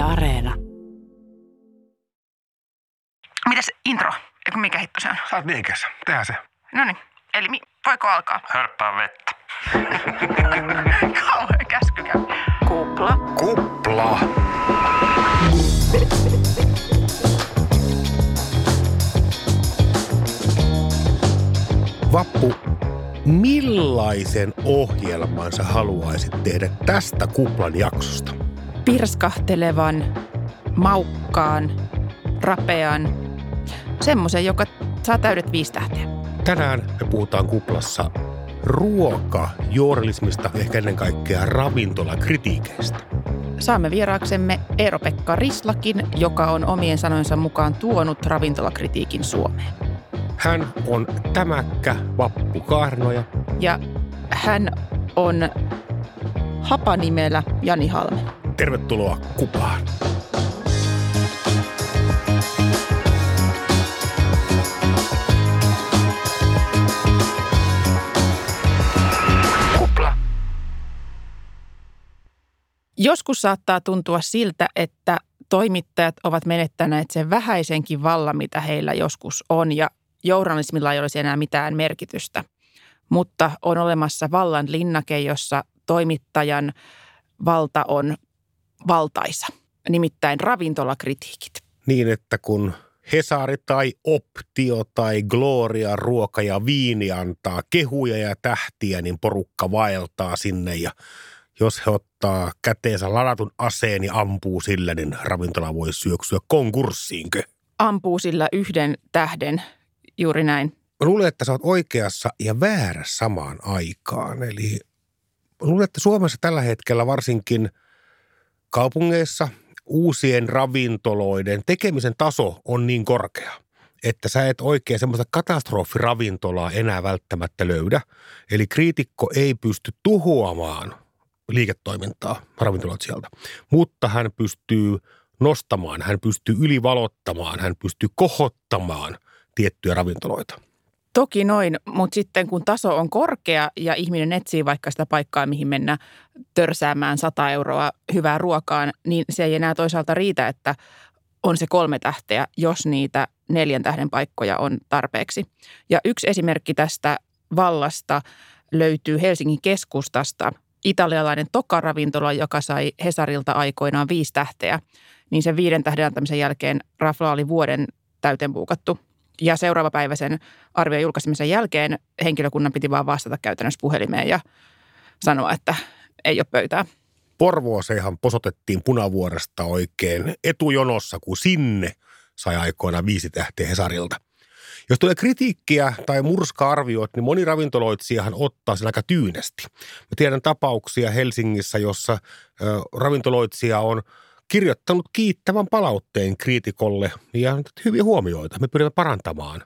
Yle Areena. Mitäs intro? Eiku mikä hitto se on? Sä oot niikässä. Tehdään se. No niin. Eli mi- voiko alkaa? Hörppää vettä. Kauhean käsky käy. Kupla. Kupla. Vappu, millaisen ohjelman sä haluaisit tehdä tästä kuplan jaksosta? Pirskahtelevan, maukkaan, rapean. Semmoisen, joka saa täydet viisi tähteä. Tänään me puhutaan kuplassa ruokajournalismista, ehkä ennen kaikkea ravintolakritiikeistä. Saamme vieraaksemme Eero-Pekka Rislakin, joka on omien sanojensa mukaan tuonut ravintolakritiikin Suomeen. Hän on tämäkkä Vappu Kaarnoja. Ja hän on hapanimellä Jani Halme. Tervetuloa kuplaan. Kupla. Joskus saattaa tuntua siltä, että toimittajat ovat menettäneet sen vähäisenkin vallan, mitä heillä joskus on, ja journalismilla ei olisi enää mitään merkitystä. Mutta on olemassa vallan linnake, jossa toimittajan valta on valtaisa, nimittäin ravintolakritiikit. Niin, että kun Hesari tai Optio tai Gloria ruoka ja viini antaa kehuja ja tähtiä, niin porukka vaeltaa sinne ja jos he ottaa käteensä ladatun aseen ja ampuu sillä, niin ravintola voi syöksyä konkurssiinkö? Ampuu sillä yhden tähden, juuri näin. Mä luulen, että sä oot oikeassa ja väärässä samaan aikaan. Eli luulen, että Suomessa tällä hetkellä varsinkin kaupungeissa uusien ravintoloiden tekemisen taso on niin korkea, että sä et oikein semmoista katastrofiravintolaa enää välttämättä löydä. Eli kriitikko ei pysty tuhoamaan liiketoimintaa ravintoloitsijalta, mutta hän pystyy nostamaan, hän pystyy ylivalottamaan, hän pystyy kohottamaan tiettyjä ravintoloita. Toki noin, mutta sitten kun taso on korkea ja ihminen etsii vaikka sitä paikkaa, mihin mennä törsäämään 100 euroa hyvää ruokaan, niin se ei enää toisaalta riitä, että on se kolme tähteä, jos niitä neljän tähden paikkoja on tarpeeksi. Ja yksi esimerkki tästä vallasta löytyy Helsingin keskustasta. Italialainen Toka-ravintola, joka sai Hesarilta aikoinaan viisi tähteä, niin sen viiden tähden antamisen jälkeen rafla oli vuoden täyteen buukattu – ja seuraava päivä sen arvion julkaisemisen jälkeen henkilökunnan piti vaan vastata käytännössä puhelimeen ja sanoa, että ei ole pöytää. Porvooseenhan posotettiin punavuoresta oikein etujonossa, kun sinne sai aikoina viisi tähteä Hesarilta. Jos tulee kritiikkiä tai murska-arvioit, niin moni ravintoloitsijahan ottaa sen aika tyynesti. Mä tiedän tapauksia Helsingissä, jossa ravintoloitsija on – kirjoittanut kiittävän palautteen kriitikolle ja hyviä huomioita. Me pyrimme parantamaan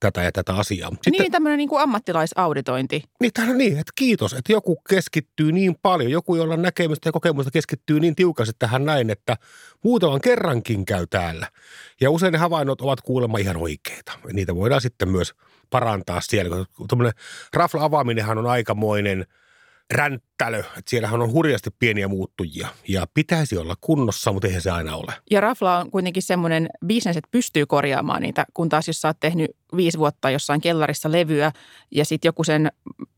tätä ja tätä asiaa. Sitten, niin, tämmöinen niin kuin ammattilaisauditointi. Niin, on niin, että kiitos, että joku keskittyy niin paljon, joku, jolla näkemystä ja kokemusta keskittyy niin tiukasti tähän näin, että muutaman kerrankin käy täällä. Ja usein ne havainnot ovat kuulemma ihan oikeita. Niitä voidaan sitten myös parantaa siellä. Tuommoinen rafla avaaminenhan on aikamoinen – ränttälö. Että siellähän on hurjasti pieniä muuttujia ja pitäisi olla kunnossa, mutta eihän se aina ole. Ja rafla on kuitenkin semmoinen bisnes, että pystyy korjaamaan niitä, kun taas jos sä oot tehnyt viisi vuotta jossain kellarissa levyä ja sitten joku sen,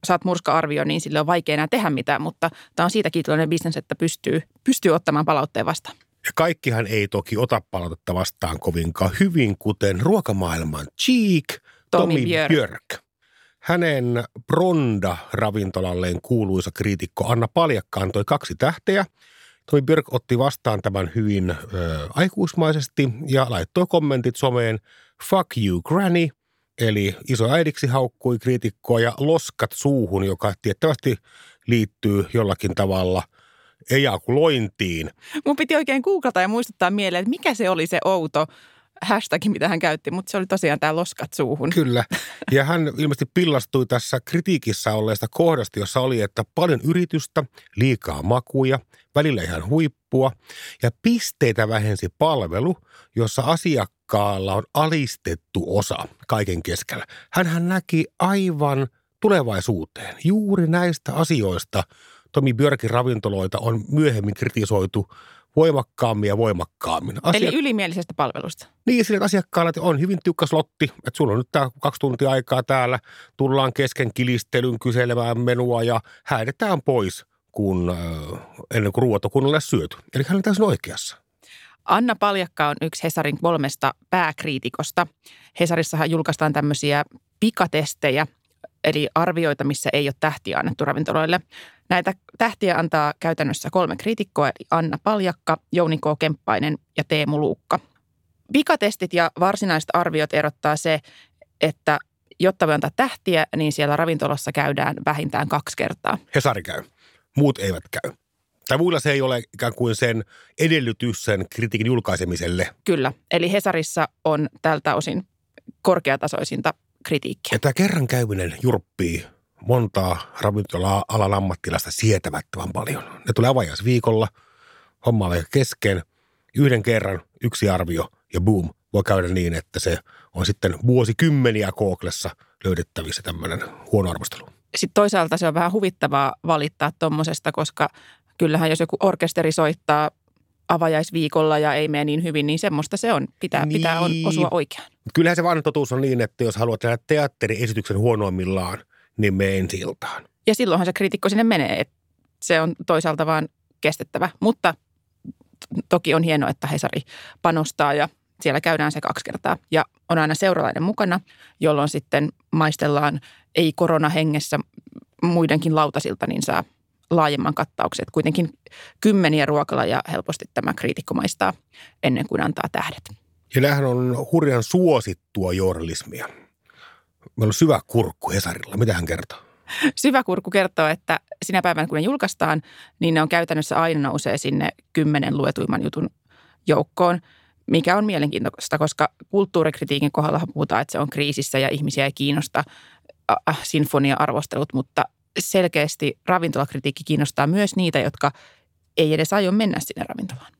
saat murska-arvio, niin sille on vaikea enää tehdä mitään, mutta tämä on siitä kiitollinen bisnes, että pystyy, pystyy ottamaan palautteen vastaan. Ja kaikkihan ei toki ota palautetta vastaan kovinkaan hyvin, kuten ruokamaailman Cheek, Tomi, Tomi Björk. Björk. Hänen Bronda-ravintolalleen kuuluisa kriitikko Anna Paljakka antoi kaksi tähteä. Tomi Björk otti vastaan tämän hyvin ö, aikuismaisesti ja laittoi kommentit someen Fuck you granny, eli äidiksi haukkui kriitikkoa ja loskat suuhun, joka tiettävästi liittyy jollakin tavalla ejakulointiin. Mun piti oikein googlata ja muistuttaa mieleen, että mikä se oli se outo hashtag, mitä hän käytti, mutta se oli tosiaan tämä loskat suuhun. Kyllä. Ja hän ilmeisesti pillastui tässä kritiikissä olleesta kohdasta, jossa oli, että paljon yritystä, liikaa makuja, välillä ihan huippua ja pisteitä vähensi palvelu, jossa asiakkaalla on alistettu osa kaiken keskellä. Hän näki aivan tulevaisuuteen. Juuri näistä asioista Tomi Björkin ravintoloita on myöhemmin kritisoitu voimakkaammin ja voimakkaammin. Asia... Eli ylimielisestä palvelusta. Niin, sillä asiakkaalla on hyvin tiukka slotti, että sulla on nyt tämä kaksi tuntia aikaa täällä, tullaan kesken kilistelyn kyselemään menua ja häidetään pois, kun, äh, ennen kuin ruoat on kunnolla syöty. Eli hän on täysin oikeassa. Anna Paljakka on yksi Hesarin kolmesta pääkriitikosta. Hesarissahan julkaistaan tämmöisiä pikatestejä, eli arvioita, missä ei ole tähtiä annettu ravintoloille. Näitä tähtiä antaa käytännössä kolme kriitikkoa, eli Anna Paljakka, Jouni K. Kemppainen ja Teemu Luukka. Pikatestit ja varsinaiset arviot erottaa se, että jotta voi antaa tähtiä, niin siellä ravintolassa käydään vähintään kaksi kertaa. Hesari käy. Muut eivät käy. Tai muilla se ei ole ikään kuin sen edellytys sen kritiikin julkaisemiselle. Kyllä. Eli Hesarissa on tältä osin korkeatasoisinta kritiikkiä. Ja tämä kerran käyminen jurppii montaa ravintola-alan ammattilasta sietämättömän paljon. Ne tulee viikolla, homma on kesken, yhden kerran, yksi arvio ja boom, voi käydä niin, että se on sitten vuosikymmeniä Googlessa löydettävissä tämmöinen huono arvostelu. Sitten toisaalta se on vähän huvittavaa valittaa tuommoisesta, koska kyllähän jos joku orkesteri soittaa avajaisviikolla ja ei mene niin hyvin, niin semmoista se on. Pitää, niin. pitää on, osua oikeaan. Kyllähän se vanha totuus on niin, että jos haluat tehdä teatteriesityksen huonoimmillaan, niin me ensi iltaan. Ja silloinhan se kriitikko sinne menee. Että se on toisaalta vaan kestettävä. Mutta toki on hienoa, että Hesari panostaa ja siellä käydään se kaksi kertaa. Ja on aina seuralainen mukana, jolloin sitten maistellaan ei koronahengessä muidenkin lautasilta, niin saa laajemman kattauksen. Kuitenkin kymmeniä ruokalla ja helposti tämä kriitikko maistaa ennen kuin antaa tähdet. Ja nämähän on hurjan suosittua journalismia. Meillä on syvä kurkku Hesarilla. Mitä hän kertoo? Syvä kurkku kertoo, että sinä päivänä kun ne julkaistaan, niin ne on käytännössä aina nousee sinne kymmenen luetuimman jutun joukkoon, mikä on mielenkiintoista, koska kulttuurikritiikin kohdalla puhutaan, että se on kriisissä ja ihmisiä ei kiinnosta sinfonia-arvostelut, mutta selkeästi ravintolakritiikki kiinnostaa myös niitä, jotka ei edes aio mennä sinne ravintolaan.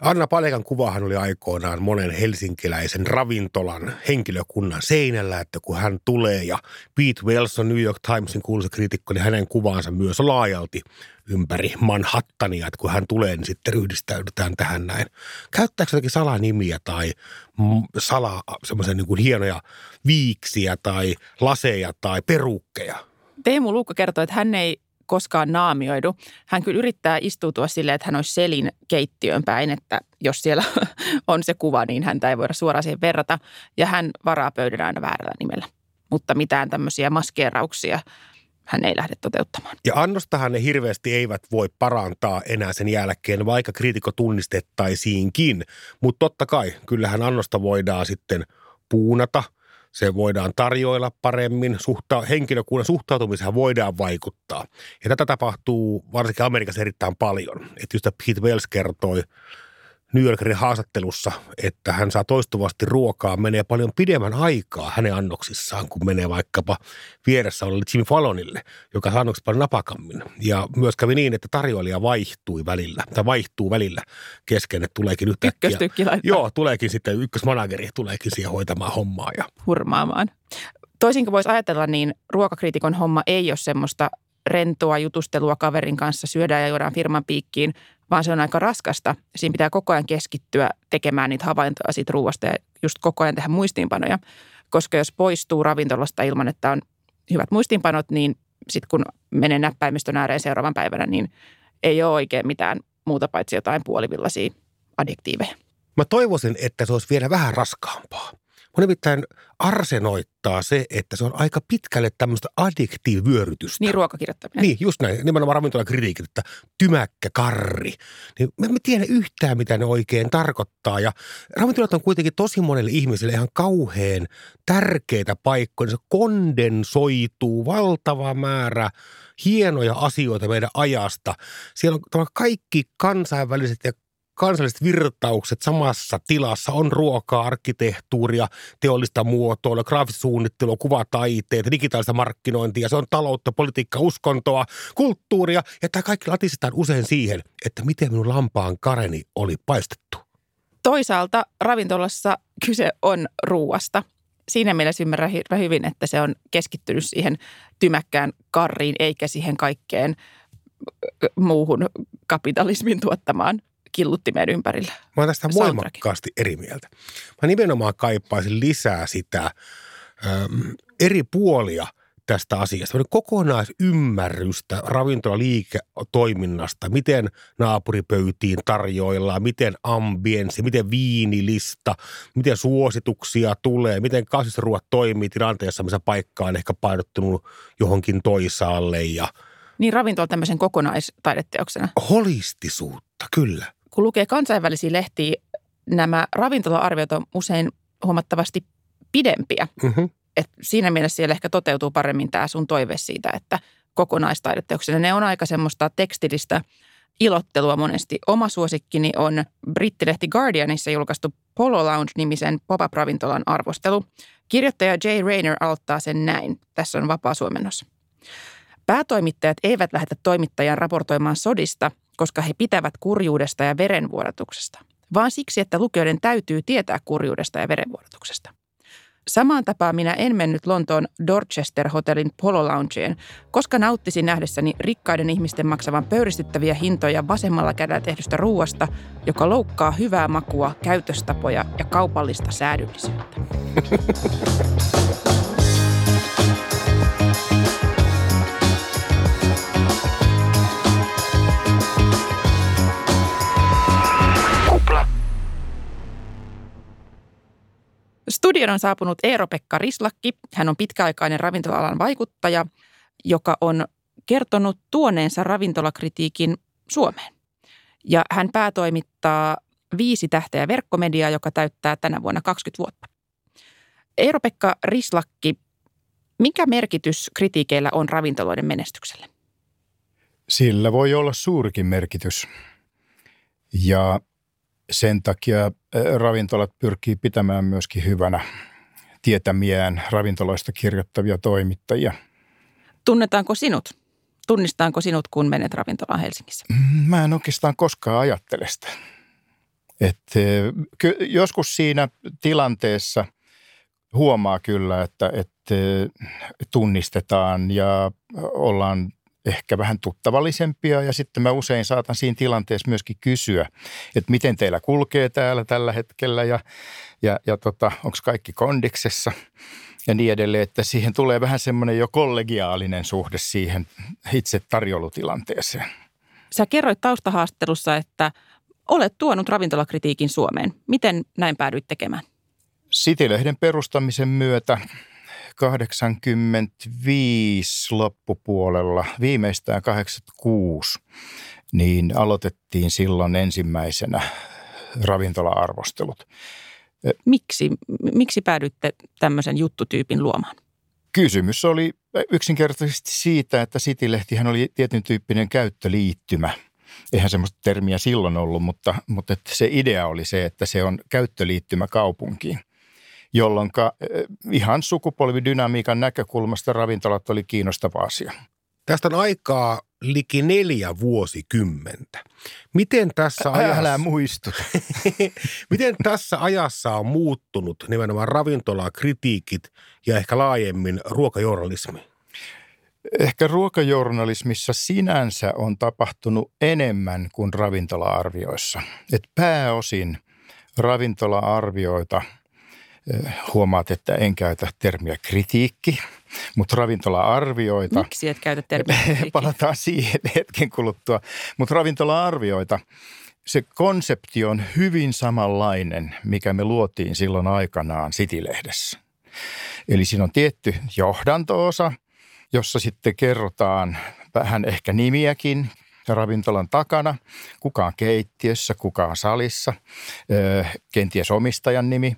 Anna Palekan kuvahan oli aikoinaan monen helsinkiläisen ravintolan henkilökunnan seinällä, että kun hän tulee ja Pete Wilson, New York Timesin kuuluisa kriitikko, niin hänen kuvaansa myös laajalti ympäri Manhattania, että kun hän tulee, niin sitten ryhdistäydytään tähän näin. Käyttääkö jotakin salanimiä tai sala, semmoisia niin hienoja viiksiä tai laseja tai perukkeja? Teemu Luukka kertoi, että hän ei koskaan naamioidu. Hän kyllä yrittää istuutua silleen, että hän olisi selin keittiön päin, että jos siellä on se kuva, niin häntä ei voida suoraan siihen verrata. Ja hän varaa pöydän aina väärällä nimellä. Mutta mitään tämmöisiä maskeerauksia hän ei lähde toteuttamaan. Ja annostahan ne hirveästi eivät voi parantaa enää sen jälkeen, vaikka kriitikko tunnistettaisiinkin. Mutta totta kai, kyllähän annosta voidaan sitten puunata – se voidaan tarjoilla paremmin, suhta, henkilökunnan suhtautumiseen voidaan vaikuttaa. Ja tätä tapahtuu varsinkin Amerikassa erittäin paljon. Että just Pete Wells kertoi New Yorkerin haastattelussa, että hän saa toistuvasti ruokaa, menee paljon pidemmän aikaa hänen annoksissaan, kun menee vaikkapa vieressä olelle Jimmy Fallonille, joka saa annokset paljon napakammin. Ja myös kävi niin, että tarjoilija vaihtui välillä, tai vaihtuu välillä kesken, että tuleekin yhtäkkiä. Ykköstykki laittaa. Joo, tuleekin sitten ykkösmanageri, tuleekin siihen hoitamaan hommaa. Ja. Hurmaamaan. Toisin kuin voisi ajatella, niin ruokakriitikon homma ei ole semmoista rentoa jutustelua kaverin kanssa, syödään ja juodaan firman piikkiin, vaan se on aika raskasta. Siinä pitää koko ajan keskittyä tekemään niitä havaintoja siitä ruoasta ja just koko ajan tehdä muistiinpanoja. Koska jos poistuu ravintolasta ilman, että on hyvät muistiinpanot, niin sitten kun menee näppäimistön ääreen seuraavan päivänä, niin ei ole oikein mitään muuta paitsi jotain puolivillaisia adjektiiveja. Mä toivoisin, että se olisi vielä vähän raskaampaa. Mun nimittäin arsenoittaa se, että se on aika pitkälle tämmöistä addiktiivyörytystä. Niin ruokakirjoittaminen. Niin, just näin. Nimenomaan ravintolakritiikit, että tymäkkä, karri. Niin me emme tiedä yhtään, mitä ne oikein tarkoittaa. Ja ravintolat on kuitenkin tosi monelle ihmiselle ihan kauhean tärkeitä paikkoja. Se kondensoituu valtava määrä hienoja asioita meidän ajasta. Siellä on kaikki kansainväliset ja kansalliset virtaukset samassa tilassa. On ruokaa, arkkitehtuuria, teollista muotoilua, graafista suunnittelua, kuvataiteita, digitaalista markkinointia. Se on taloutta, politiikkaa, uskontoa, kulttuuria. Ja tämä kaikki latistetaan usein siihen, että miten minun lampaan kareni oli paistettu. Toisaalta ravintolassa kyse on ruuasta. Siinä mielessä ymmärrän hyvin, että se on keskittynyt siihen tymäkkään karriin eikä siihen kaikkeen muuhun kapitalismin tuottamaan killuttimeen ympärillä. Mä oon tästä voimakkaasti eri mieltä. Mä nimenomaan kaipaisin lisää sitä äm, eri puolia – tästä asiasta, kokonaisymmärrystä ravintolaliiketoiminnasta, miten naapuripöytiin tarjoillaan, miten ambienssi, miten viinilista, miten suosituksia tulee, miten kasvisruoat toimii tilanteessa, missä paikka on ehkä painottunut johonkin toisaalle. Ja niin ravintola tämmöisen kokonaistaideteoksena. Holistisuutta, kyllä. Kun lukee kansainvälisiä lehtiä, nämä ravintola-arviot on usein huomattavasti pidempiä. Mm-hmm et siinä mielessä siellä ehkä toteutuu paremmin tämä sun toive siitä, että kokonaistaideteoksena. Ne on aika semmoista tekstillistä ilottelua monesti. Oma suosikkini on brittilehti Guardianissa julkaistu Polo Lounge-nimisen pop-up-ravintolan arvostelu. Kirjoittaja Jay Rayner aloittaa sen näin. Tässä on vapaa suomennos. Päätoimittajat eivät lähetä toimittajan raportoimaan sodista, koska he pitävät kurjuudesta ja verenvuodatuksesta, vaan siksi, että lukijoiden täytyy tietää kurjuudesta ja verenvuodatuksesta. Samaan tapaan minä en mennyt Lontoon Dorchester-hotellin Polo Loungeen, koska nauttisin nähdessäni rikkaiden ihmisten maksavan pöyristyttäviä hintoja vasemmalla kädellä tehdystä ruuasta, joka loukkaa hyvää makua, käytöstapoja ja kaupallista säädyllisyyttä. Studion on saapunut Eero-Pekka Rislakki. Hän on pitkäaikainen ravintola-alan vaikuttaja, joka on kertonut tuoneensa ravintolakritiikin Suomeen. Ja hän päätoimittaa viisi tähteä verkkomediaa, joka täyttää tänä vuonna 20 vuotta. Eero-Pekka Rislakki, mikä merkitys kritiikeillä on ravintoloiden menestykselle? Sillä voi olla suurikin merkitys. Ja sen takia ravintolat pyrkii pitämään myöskin hyvänä tietämiään ravintoloista kirjoittavia toimittajia. Tunnetaanko sinut? Tunnistaanko sinut, kun menet ravintolaan Helsingissä? Mm, mä en oikeastaan koskaan ajattele sitä. Et, joskus siinä tilanteessa huomaa kyllä, että, että tunnistetaan ja ollaan ehkä vähän tuttavallisempia ja sitten mä usein saatan siinä tilanteessa myöskin kysyä, että miten teillä kulkee täällä tällä hetkellä ja, ja, ja tota, onko kaikki kondiksessa ja niin edelleen, että siihen tulee vähän semmoinen jo kollegiaalinen suhde siihen itse tarjoulutilanteeseen. Sä kerroit taustahaastattelussa, että olet tuonut ravintolakritiikin Suomeen. Miten näin päädyit tekemään? Sitilehden perustamisen myötä 85 loppupuolella, viimeistään 86, niin aloitettiin silloin ensimmäisenä ravintola-arvostelut. Miksi, miksi päädyitte tämmöisen juttutyypin luomaan? Kysymys oli yksinkertaisesti siitä, että City-lehtihän oli tietyn tyyppinen käyttöliittymä. Eihän semmoista termiä silloin ollut, mutta, mutta että se idea oli se, että se on käyttöliittymä kaupunkiin – jolloin eh, ihan sukupolvidynamiikan näkökulmasta ravintolat oli kiinnostava asia. Tästä on aikaa liki neljä vuosikymmentä. Miten tässä ajassa... Älä muistu. Miten tässä ajassa on muuttunut nimenomaan ravintolaa kritiikit ja ehkä laajemmin ruokajournalismi? Ehkä ruokajournalismissa sinänsä on tapahtunut enemmän kuin ravintola-arvioissa. Et pääosin ravintola-arvioita – Huomaat, että en käytä termiä kritiikki, mutta ravintola-arvioita. Miksi et käytä termiä kritiikki? Palataan siihen hetken kuluttua. Mutta ravintola-arvioita, se konsepti on hyvin samanlainen, mikä me luotiin silloin aikanaan City-lehdessä. Eli siinä on tietty johdantoosa, jossa sitten kerrotaan vähän ehkä nimiäkin, ravintolan takana, kuka on keittiössä, kuka on salissa, kenties omistajan nimi.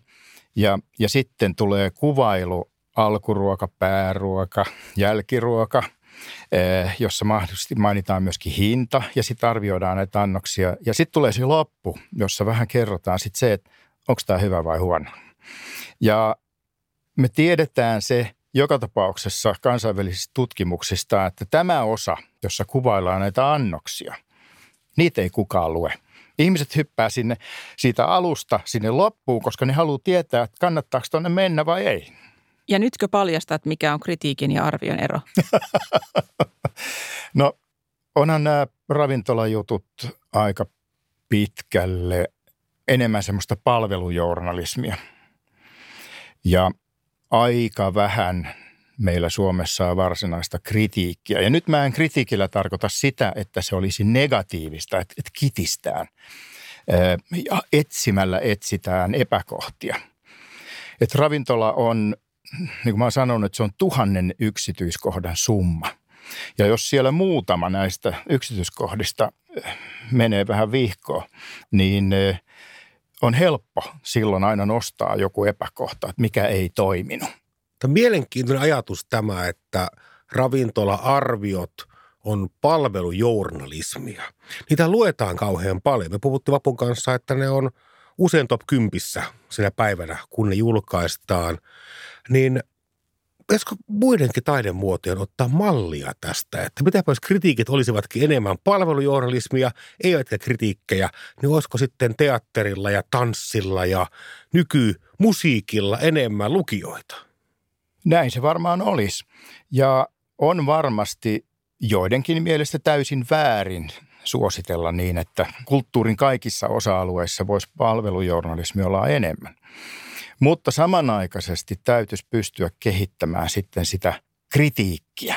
Ja, ja sitten tulee kuvailu alkuruoka, pääruoka, jälkiruoka, eh, jossa mahdollisesti mainitaan myöskin hinta ja sitten arvioidaan näitä annoksia. Ja sitten tulee se loppu, jossa vähän kerrotaan sitten se, että onko tämä hyvä vai huono. Ja me tiedetään se joka tapauksessa kansainvälisistä tutkimuksista, että tämä osa, jossa kuvaillaan näitä annoksia, niitä ei kukaan lue – Ihmiset hyppää sinne siitä alusta sinne loppuun, koska ne haluaa tietää, että kannattaako tuonne mennä vai ei. Ja nytkö paljastat, mikä on kritiikin ja arvion ero? no onhan nämä ravintolajutut aika pitkälle enemmän semmoista palvelujournalismia. Ja aika vähän meillä Suomessa on varsinaista kritiikkiä. Ja nyt mä en kritiikillä tarkoita sitä, että se olisi negatiivista, että, että kitistään ja etsimällä etsitään epäkohtia. Että ravintola on, niin kuin mä oon sanonut, että se on tuhannen yksityiskohdan summa. Ja jos siellä muutama näistä yksityiskohdista menee vähän vihkoon, niin on helppo silloin aina nostaa joku epäkohta, että mikä ei toiminut. Tämä mielenkiintoinen ajatus tämä, että ravintola-arviot on palvelujournalismia. Niitä luetaan kauhean paljon. Me puhuttiin Vapun kanssa, että ne on usein top 10 sinä päivänä, kun ne julkaistaan. Niin pitäisikö muidenkin taidemuotojen ottaa mallia tästä, että mitä jos kritiikit olisivatkin enemmän palvelujournalismia, eivätkä kritiikkejä, niin olisiko sitten teatterilla ja tanssilla ja nykymusiikilla enemmän lukijoita? Näin se varmaan olisi. Ja on varmasti joidenkin mielestä täysin väärin suositella niin, että kulttuurin kaikissa osa-alueissa voisi palvelujournalismi olla enemmän. Mutta samanaikaisesti täytyisi pystyä kehittämään sitten sitä kritiikkiä.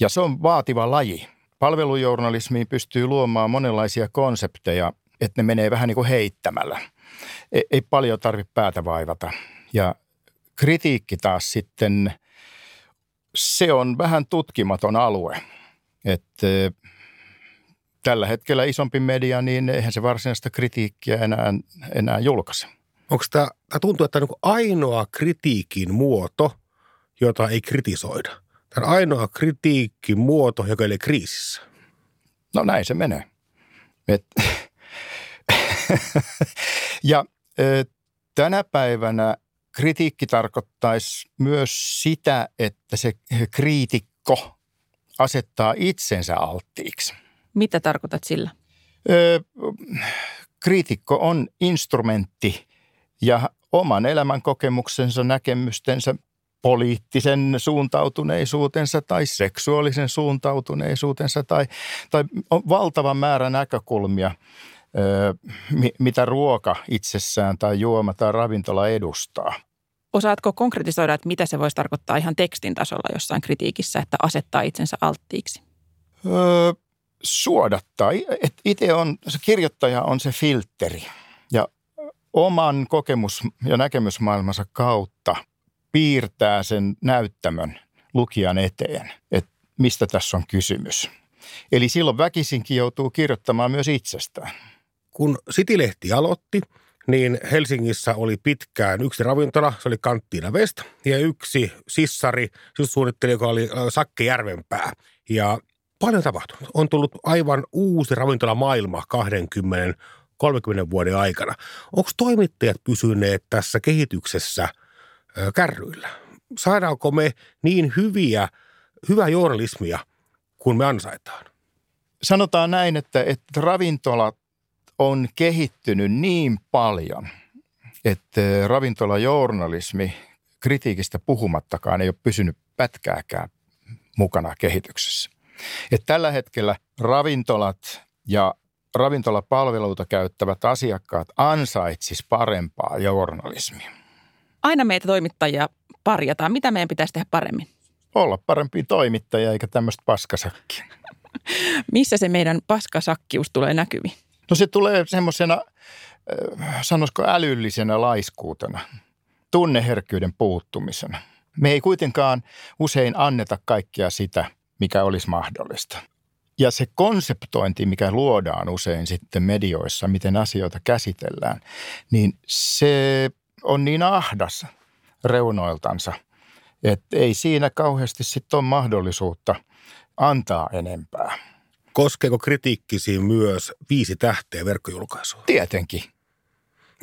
Ja se on vaativa laji. Palvelujournalismiin pystyy luomaan monenlaisia konsepteja, että ne menee vähän niin kuin heittämällä. Ei, ei paljon tarvitse päätä vaivata. Ja kritiikki taas sitten, se on vähän tutkimaton alue. Että tällä hetkellä isompi media, niin eihän se varsinaista kritiikkiä enää, enää julkaise. Onko tämä, tämä tuntuu, että tämä on ainoa kritiikin muoto, jota ei kritisoida. Tämä on ainoa kritiikin muoto, joka ei ole kriisissä. No näin se menee. Et, ja tänä päivänä kritiikki tarkoittaisi myös sitä, että se kriitikko asettaa itsensä alttiiksi. Mitä tarkoitat sillä? Ö, kriitikko on instrumentti ja oman elämän kokemuksensa, näkemystensä, poliittisen suuntautuneisuutensa tai seksuaalisen suuntautuneisuutensa tai, tai on valtava määrä näkökulmia, mitä ruoka itsessään tai juoma tai ravintola edustaa. Osaatko konkretisoida, että mitä se voisi tarkoittaa ihan tekstin tasolla jossain kritiikissä, että asettaa itsensä alttiiksi? Öö, suodattaa. Itse on, se kirjoittaja on se filtteri ja oman kokemus- ja näkemysmaailmansa kautta piirtää sen näyttämön lukijan eteen, että mistä tässä on kysymys. Eli silloin väkisinkin joutuu kirjoittamaan myös itsestään. Kun Sitilehti aloitti, niin Helsingissä oli pitkään yksi ravintola, se oli Kanttiina West, ja yksi sissari, suunnittelija, joka oli Sakke Järvenpää. Ja paljon tapahtunut. On tullut aivan uusi ravintolamaailma 20 30 vuoden aikana. Onko toimittajat pysyneet tässä kehityksessä kärryillä? Saadaanko me niin hyviä, hyvää journalismia kuin me ansaitaan? Sanotaan näin, että, että ravintolat on kehittynyt niin paljon, että ravintolajournalismi kritiikistä puhumattakaan ei ole pysynyt pätkääkään mukana kehityksessä. Että tällä hetkellä ravintolat ja ravintolapalveluita käyttävät asiakkaat ansaitsis parempaa journalismia. Aina meitä toimittajia parjataan. Mitä meidän pitäisi tehdä paremmin? Olla parempi toimittaja eikä tämmöistä paskasakkia. Missä se meidän paskasakkius tulee näkyviin? No se tulee semmoisena, äh, sanoisiko älyllisenä laiskuutena, tunneherkkyyden puuttumisena. Me ei kuitenkaan usein anneta kaikkia sitä, mikä olisi mahdollista. Ja se konseptointi, mikä luodaan usein sitten medioissa, miten asioita käsitellään, niin se on niin ahdas reunoiltansa, että ei siinä kauheasti sitten ole mahdollisuutta antaa enempää. Koskeeko kritiikkisi myös viisi tähteä verkkojulkaisua? Tietenkin.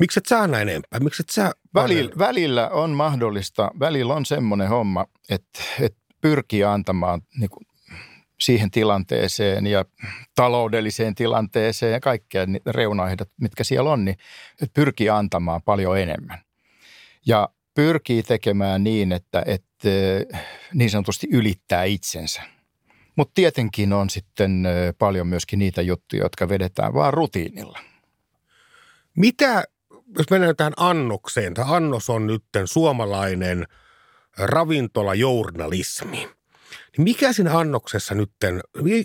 Miksi et sä näin enempää? Miksi et sä välillä, välillä on mahdollista, välillä on semmoinen homma, että, että pyrkii antamaan niin kuin siihen tilanteeseen ja taloudelliseen tilanteeseen ja kaikkea reunaehdot, mitkä siellä on, niin pyrkii antamaan paljon enemmän. Ja pyrkii tekemään niin, että, että niin sanotusti ylittää itsensä. Mutta tietenkin on sitten paljon myöskin niitä juttuja, jotka vedetään vaan rutiinilla. Mitä, jos mennään tähän annokseen, tämä annos on nyt suomalainen ravintolajournalismi. Niin mikä siinä annoksessa nyt,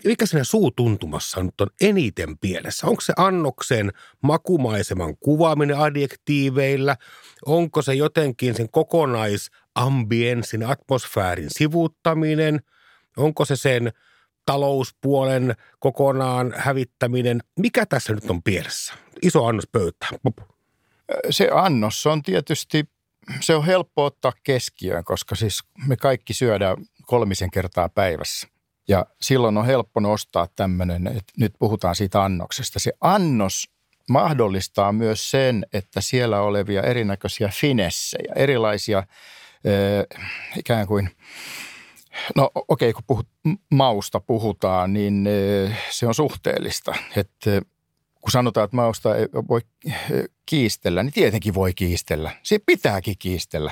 mikä siinä suutuntumassa nyt on eniten pielessä? Onko se annoksen makumaiseman kuvaaminen adjektiiveillä? Onko se jotenkin sen kokonaisambienssin, atmosfäärin sivuuttaminen? Onko se sen talouspuolen kokonaan hävittäminen? Mikä tässä nyt on pielessä? Iso annos pöytään. Se annos on tietysti, se on helppo ottaa keskiöön, koska siis me kaikki syödään kolmisen kertaa päivässä. Ja silloin on helppo nostaa tämmöinen, että nyt puhutaan siitä annoksesta. Se annos mahdollistaa myös sen, että siellä olevia erinäköisiä finessejä, erilaisia ikään kuin, no okei, okay, kun puhut, mausta puhutaan, niin se on suhteellista. Että kun sanotaan, että mausta ei voi kiistellä, niin tietenkin voi kiistellä. Se pitääkin kiistellä.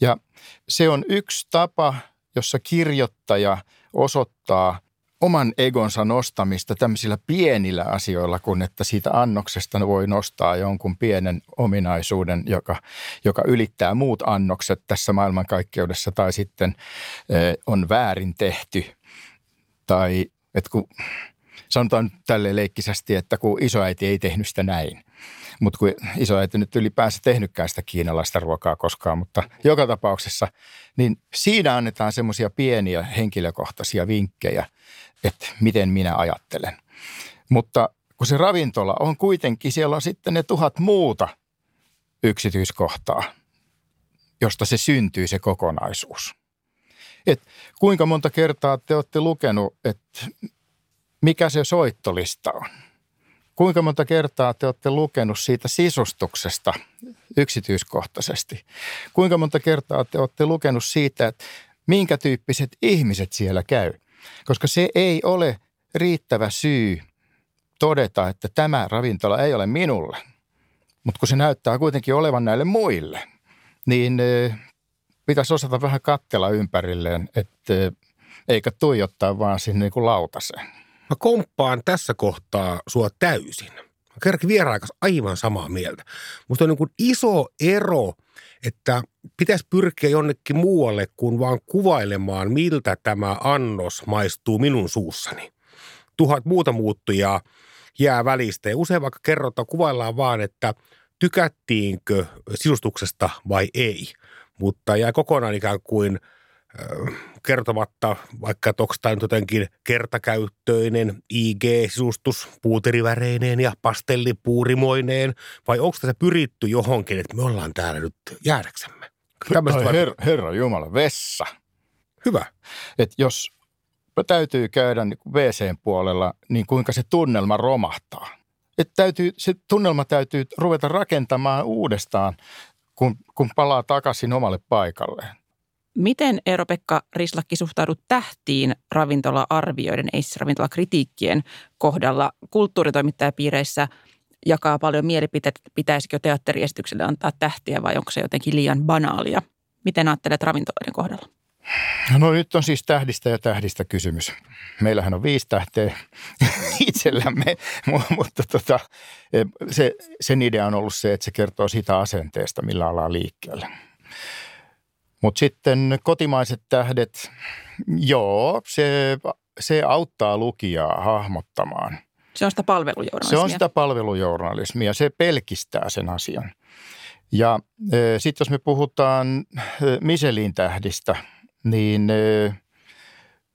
Ja se on yksi tapa jossa kirjoittaja osoittaa oman egonsa nostamista tämmöisillä pienillä asioilla, kun että siitä annoksesta voi nostaa jonkun pienen ominaisuuden, joka, joka ylittää muut annokset tässä maailmankaikkeudessa tai sitten eh, on väärin tehty. Tai että kun sanotaan tälle leikkisästi, että kun isoäiti ei tehnyt sitä näin, mutta kun isoäiti nyt ylipäänsä tehnytkään sitä kiinalaista ruokaa koskaan, mutta joka tapauksessa, niin siinä annetaan semmoisia pieniä henkilökohtaisia vinkkejä, että miten minä ajattelen. Mutta kun se ravintola on kuitenkin, siellä on sitten ne tuhat muuta yksityiskohtaa, josta se syntyy se kokonaisuus. Et kuinka monta kertaa te olette lukenut, että mikä se soittolista on? Kuinka monta kertaa te olette lukenut siitä sisustuksesta yksityiskohtaisesti? Kuinka monta kertaa te olette lukenut siitä, että minkä tyyppiset ihmiset siellä käy? Koska se ei ole riittävä syy todeta, että tämä ravintola ei ole minulle. Mutta kun se näyttää kuitenkin olevan näille muille, niin pitäisi osata vähän kattella ympärilleen, että eikä tuijottaa vaan sinne niin kuin lautaseen. Mä komppaan tässä kohtaa sua täysin. Mä kerrankin vieraikas aivan samaa mieltä. Musta on niin kuin iso ero, että pitäisi pyrkiä jonnekin muualle kuin vaan kuvailemaan, miltä tämä annos maistuu minun suussani. Tuhat muuta muuttujaa jää välistä ja usein vaikka kerrotaan, kuvaillaan vaan, että tykättiinkö sisustuksesta vai ei. Mutta jää kokonaan ikään kuin – kertomatta, vaikka onko tämä nyt jotenkin kertakäyttöinen IG-sisustus puuteriväreineen ja pastellipuurimoineen, vai onko tässä pyritty johonkin, että me ollaan täällä nyt jäädäksemme? Her, herra Jumala, vessa. Hyvä. Et jos täytyy käydä niin WCn puolella, niin kuinka se tunnelma romahtaa. Et täytyy, se tunnelma täytyy ruveta rakentamaan uudestaan, kun, kun palaa takaisin omalle paikalleen. Miten Eero-Pekka Rislakki suhtaudut tähtiin ravintola-arvioiden, ei siis ravintola-kritiikkien kohdalla? Kulttuuritoimittajapiireissä jakaa paljon mielipiteitä, pitäisikö teatteriesitykselle antaa tähtiä vai onko se jotenkin liian banaalia? Miten ajattelet ravintoloiden kohdalla? No nyt on siis tähdistä ja tähdistä kysymys. Meillähän on viisi tähteä itsellämme, mutta tota, se, sen idea on ollut se, että se kertoo siitä asenteesta, millä ollaan liikkeelle. Mutta sitten kotimaiset tähdet, joo, se, se auttaa lukijaa hahmottamaan. Se on sitä palvelujournalismia. Se on sitä palvelujournalismia, se pelkistää sen asian. Ja e, sitten jos me puhutaan e, Michelin tähdistä, niin e,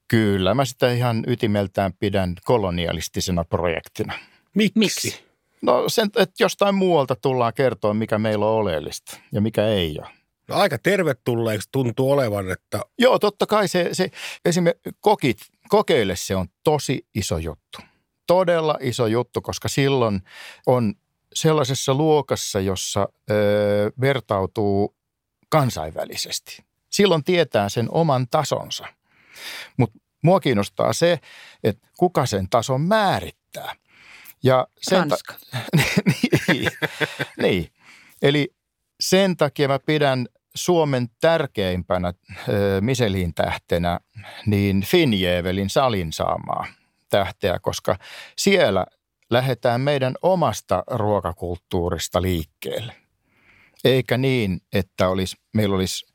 kyllä mä sitä ihan ytimeltään pidän kolonialistisena projektina. Miksi? Miksi? No sen, että jostain muualta tullaan kertoa, mikä meillä on oleellista ja mikä ei ole. No aika tervetulleeksi tuntuu olevan, että... Joo, totta kai se, se esimerkiksi kokit, kokeille se on tosi iso juttu. Todella iso juttu, koska silloin on sellaisessa luokassa, jossa ö, vertautuu kansainvälisesti. Silloin tietää sen oman tasonsa. Mutta mua kiinnostaa se, että kuka sen tason määrittää. Ja sen Ranska. Ta- niin, niin. Eli sen takia mä pidän Suomen tärkeimpänä Miselin tähtenä niin Finjevelin salin saamaa tähteä, koska siellä lähdetään meidän omasta ruokakulttuurista liikkeelle. Eikä niin, että olisi, meillä olisi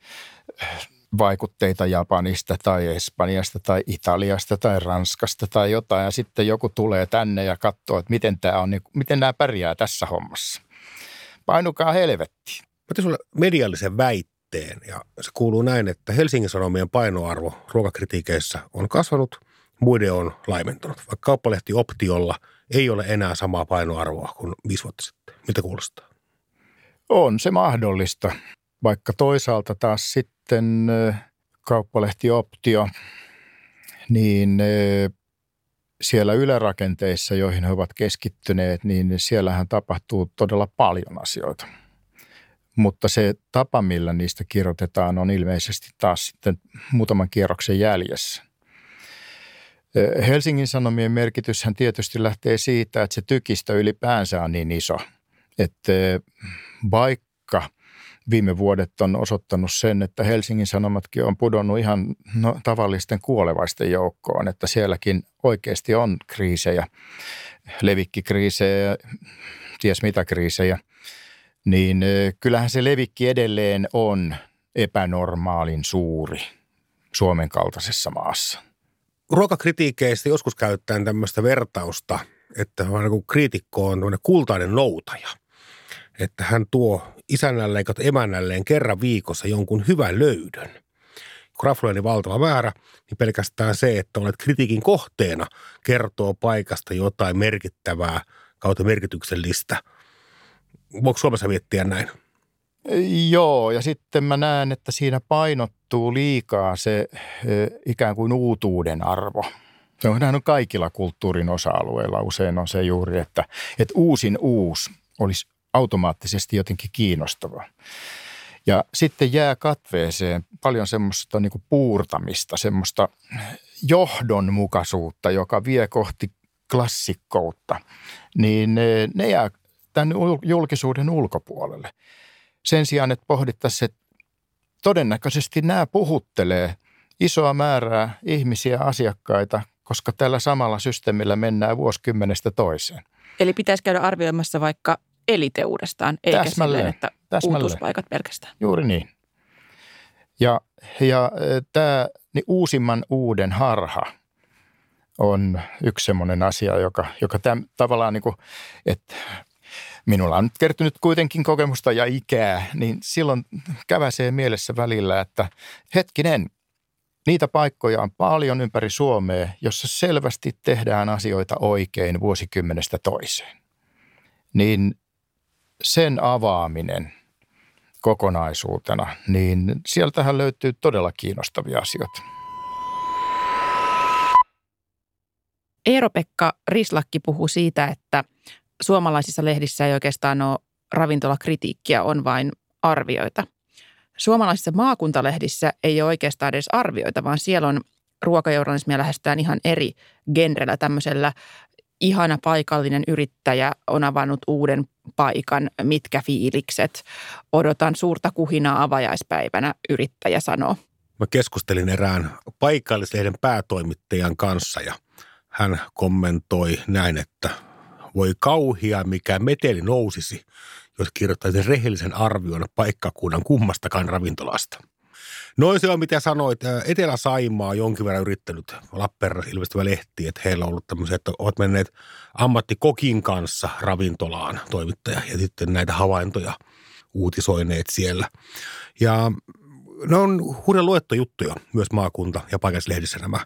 vaikutteita Japanista tai Espanjasta tai Italiasta tai Ranskasta tai jotain. Ja sitten joku tulee tänne ja katsoo, että miten, tämä on, niin miten nämä pärjää tässä hommassa. Painukaa helvetti. Mä sulle mediallisen väitteen ja se kuuluu näin, että Helsingin Sanomien painoarvo ruokakritiikeissä on kasvanut, muiden on laimentunut. Vaikka kauppalehti Optiolla ei ole enää samaa painoarvoa kuin viisi vuotta sitten. Mitä kuulostaa? On se mahdollista, vaikka toisaalta taas sitten kauppalehti Optio, niin siellä ylärakenteissa, joihin he ovat keskittyneet, niin siellähän tapahtuu todella paljon asioita. Mutta se tapa, millä niistä kirjoitetaan, on ilmeisesti taas sitten muutaman kierroksen jäljessä. Helsingin Sanomien merkityshän tietysti lähtee siitä, että se tykistö ylipäänsä on niin iso, että vaikka viime vuodet on osoittanut sen, että Helsingin Sanomatkin on pudonnut ihan no, tavallisten kuolevaisten joukkoon, että sielläkin oikeasti on kriisejä, levikkikriisejä, ties mitä kriisejä, niin kyllähän se levikki edelleen on epänormaalin suuri Suomen kaltaisessa maassa. Ruokakritiikeistä joskus käyttäen tämmöistä vertausta, että kriitikko on kultainen noutaja. Että hän tuo isännälleen tai emännälleen kerran viikossa jonkun hyvän löydön. Rafloja valtava määrä, niin pelkästään se, että olet kritiikin kohteena, kertoo paikasta jotain merkittävää kautta merkityksellistä. Voiko Suomessa miettiä näin? Joo, ja sitten mä näen, että siinä painottuu liikaa se ikään kuin uutuuden arvo. Se on nähnyt kaikilla kulttuurin osa-alueilla. Usein on se juuri, että, että uusin uusi olisi automaattisesti jotenkin kiinnostava. Ja sitten jää katveeseen paljon semmoista niin kuin puurtamista, semmoista johdonmukaisuutta, joka vie kohti klassikkoutta, niin ne jää tämän julkisuuden ulkopuolelle. Sen sijaan, että pohdittaisiin, että todennäköisesti nämä puhuttelee isoa määrää ihmisiä, asiakkaita, koska tällä samalla systeemillä mennään vuosikymmenestä toiseen. Eli pitäisi käydä arvioimassa vaikka elite uudestaan, eikä Täsmälleen. silleen, että Täsmälleen. uutuuspaikat pelkästään. Juuri niin. Ja, ja e, tämä niin uusimman uuden harha on yksi semmoinen asia, joka, joka tämän, tavallaan niin kuin, että minulla on nyt kertynyt kuitenkin kokemusta ja ikää, niin silloin käväsee mielessä välillä, että hetkinen, niitä paikkoja on paljon ympäri Suomea, jossa selvästi tehdään asioita oikein vuosikymmenestä toiseen. Niin sen avaaminen kokonaisuutena, niin sieltähän löytyy todella kiinnostavia asioita. Eero-Pekka Rislakki puhuu siitä, että suomalaisissa lehdissä ei oikeastaan ole ravintolakritiikkiä, on vain arvioita. Suomalaisissa maakuntalehdissä ei ole oikeastaan edes arvioita, vaan siellä on ruokajournalismia lähestytään ihan eri genrellä tämmöisellä ihana paikallinen yrittäjä on avannut uuden paikan, mitkä fiilikset. Odotan suurta kuhinaa avajaispäivänä, yrittäjä sanoo. Mä keskustelin erään paikallislehden päätoimittajan kanssa ja hän kommentoi näin, että voi kauhia, mikä meteli nousisi, jos kirjoittaisi rehellisen arvion paikkakunnan kummastakaan ravintolasta. Noin se on, mitä sanoit. Etelä-Saimaa on jonkin verran yrittänyt Lappeenrannassa ilmestyvä lehti, että heillä on ollut tämmöisiä, että ovat menneet ammattikokin kanssa ravintolaan toimittaja ja sitten näitä havaintoja uutisoineet siellä. Ja ne on hurjan luettojuttuja myös maakunta- ja paikallislehdissä nämä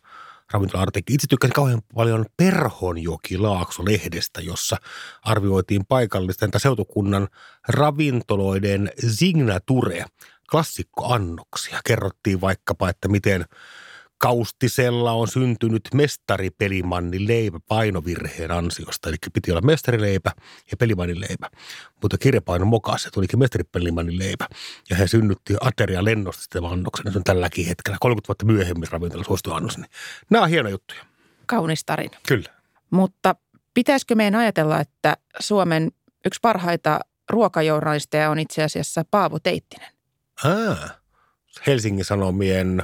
ravintola-artikkelit. Itse tykkäsin kauhean paljon Perhonjoki Laakso-lehdestä, jossa arvioitiin paikallisten tai seutukunnan ravintoloiden signature, klassikkoannoksia. Kerrottiin vaikkapa, että miten Kaustisella on syntynyt mestaripelimannin leipä painovirheen ansiosta. Eli piti olla mestarileipä ja pelimannin leipä. Mutta kirjapainon mokas, se tulikin mestaripelimannin leipä. Ja he synnytti ateria lennosta sitten annoksen. Se on tälläkin hetkellä 30 vuotta myöhemmin ravintola suosittu annos. Niin nämä on hienoja juttuja. Kaunis tarina. Kyllä. Mutta pitäisikö meidän ajatella, että Suomen yksi parhaita ruokajournalisteja on itse asiassa Paavo Teittinen? Ah, Helsingin Sanomien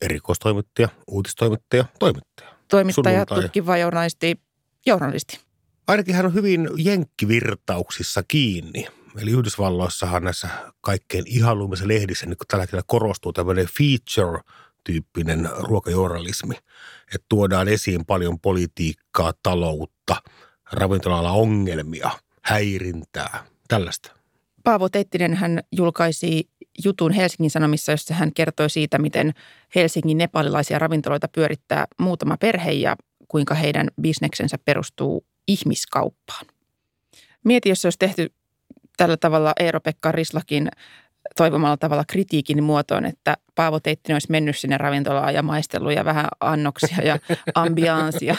erikoistoimittaja, uutistoimittaja, toimittaja. Toimittaja, tutkiva journalisti, journalisti. Ainakin hän on hyvin jenkkivirtauksissa kiinni. Eli Yhdysvalloissahan näissä kaikkein ihaluimmissa lehdissä niin tällä hetkellä korostuu tämmöinen feature-tyyppinen ruokajournalismi. Että tuodaan esiin paljon politiikkaa, taloutta, ravintola ongelmia, häirintää, tällaista. Paavo Teittinen hän julkaisi jutun Helsingin Sanomissa, jossa hän kertoi siitä, miten Helsingin nepalilaisia ravintoloita pyörittää muutama perhe ja kuinka heidän bisneksensä perustuu ihmiskauppaan. Mieti, jos se olisi tehty tällä tavalla Eero-Pekka Rislakin toivomalla tavalla kritiikin muotoon, että Paavo Teittinen olisi mennyt sinne ravintolaan ja maistellut ja vähän annoksia ja ambiaansia,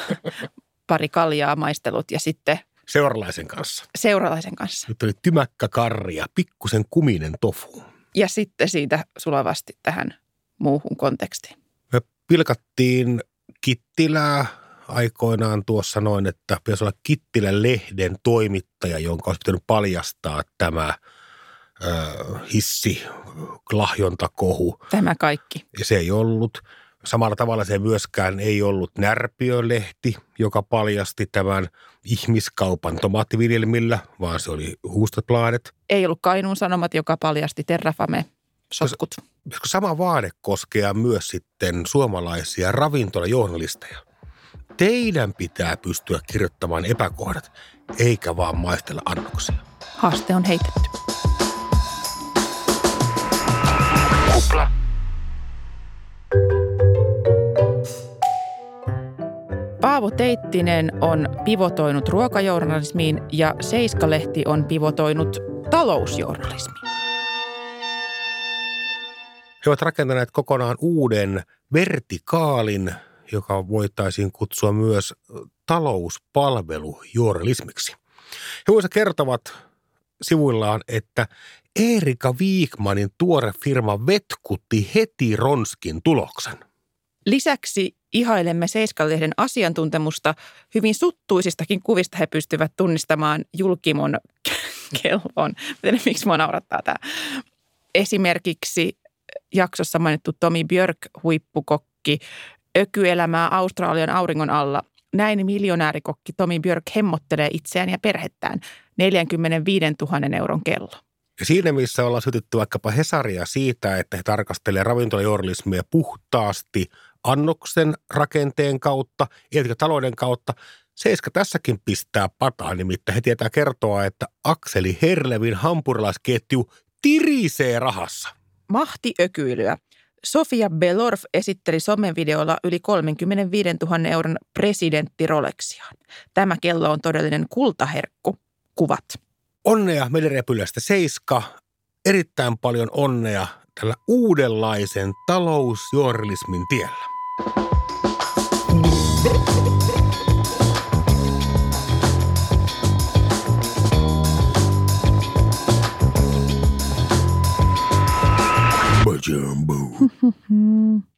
pari kaljaa maistellut ja sitten Seuralaisen kanssa. Seuralaisen kanssa. Nyt oli tymäkkä karri ja pikkusen kuminen tofu. Ja sitten siitä sulavasti tähän muuhun kontekstiin. Me pilkattiin Kittilää aikoinaan tuossa noin, että pitäisi olla Kittilän lehden toimittaja, jonka olisi pitänyt paljastaa tämä ö, hissi, lahjontakohu. Tämä kaikki. Ja se ei ollut. Samalla tavalla se myöskään ei ollut Närpiölehti, joka paljasti tämän ihmiskaupan tomaattiviljelmillä, vaan se oli Huustotbladet. Ei ollut Kainuun Sanomat, joka paljasti Terrafame sotkut. Koska sama vaade koskee myös sitten suomalaisia ravintolajournalisteja. Teidän pitää pystyä kirjoittamaan epäkohdat, eikä vaan maistella annoksia. Haaste on heitetty. Kupla. Paavo Teittinen on pivotoinut ruokajournalismiin ja Seiska-lehti on pivotoinut talousjournalismiin. He ovat rakentaneet kokonaan uuden vertikaalin, joka voitaisiin kutsua myös talouspalvelujournalismiksi. He muissa kertovat sivuillaan, että Erika Viikmanin tuore firma vetkutti heti Ronskin tuloksen. Lisäksi ihailemme Seiskalehden asiantuntemusta. Hyvin suttuisistakin kuvista he pystyvät tunnistamaan julkimon kellon. Miten, miksi mua naurattaa tämä? Esimerkiksi jaksossa mainittu Tomi Björk, huippukokki, ökyelämää Australian auringon alla. Näin miljonäärikokki Tomi Björk hemmottelee itseään ja perhettään 45 000 euron kello. Siinä, missä ollaan sytytty vaikkapa Hesaria siitä, että he tarkastelee ravintolajournalismia puhtaasti annoksen rakenteen kautta, eikä talouden kautta, Seiska tässäkin pistää pataa, nimittäin he tietää kertoa, että Akseli Herlevin hampurilaisketju tirisee rahassa. Mahtiökyilyä. Sofia Belorf esitteli somevideolla yli 35 000 euron presidentti Rolexiaan. Tämä kello on todellinen kultaherkku. Kuvat. Onnea Medirepylästä Seiska. Erittäin paljon onnea tällä uudenlaisen talousjournalismin tiellä. Jumbo.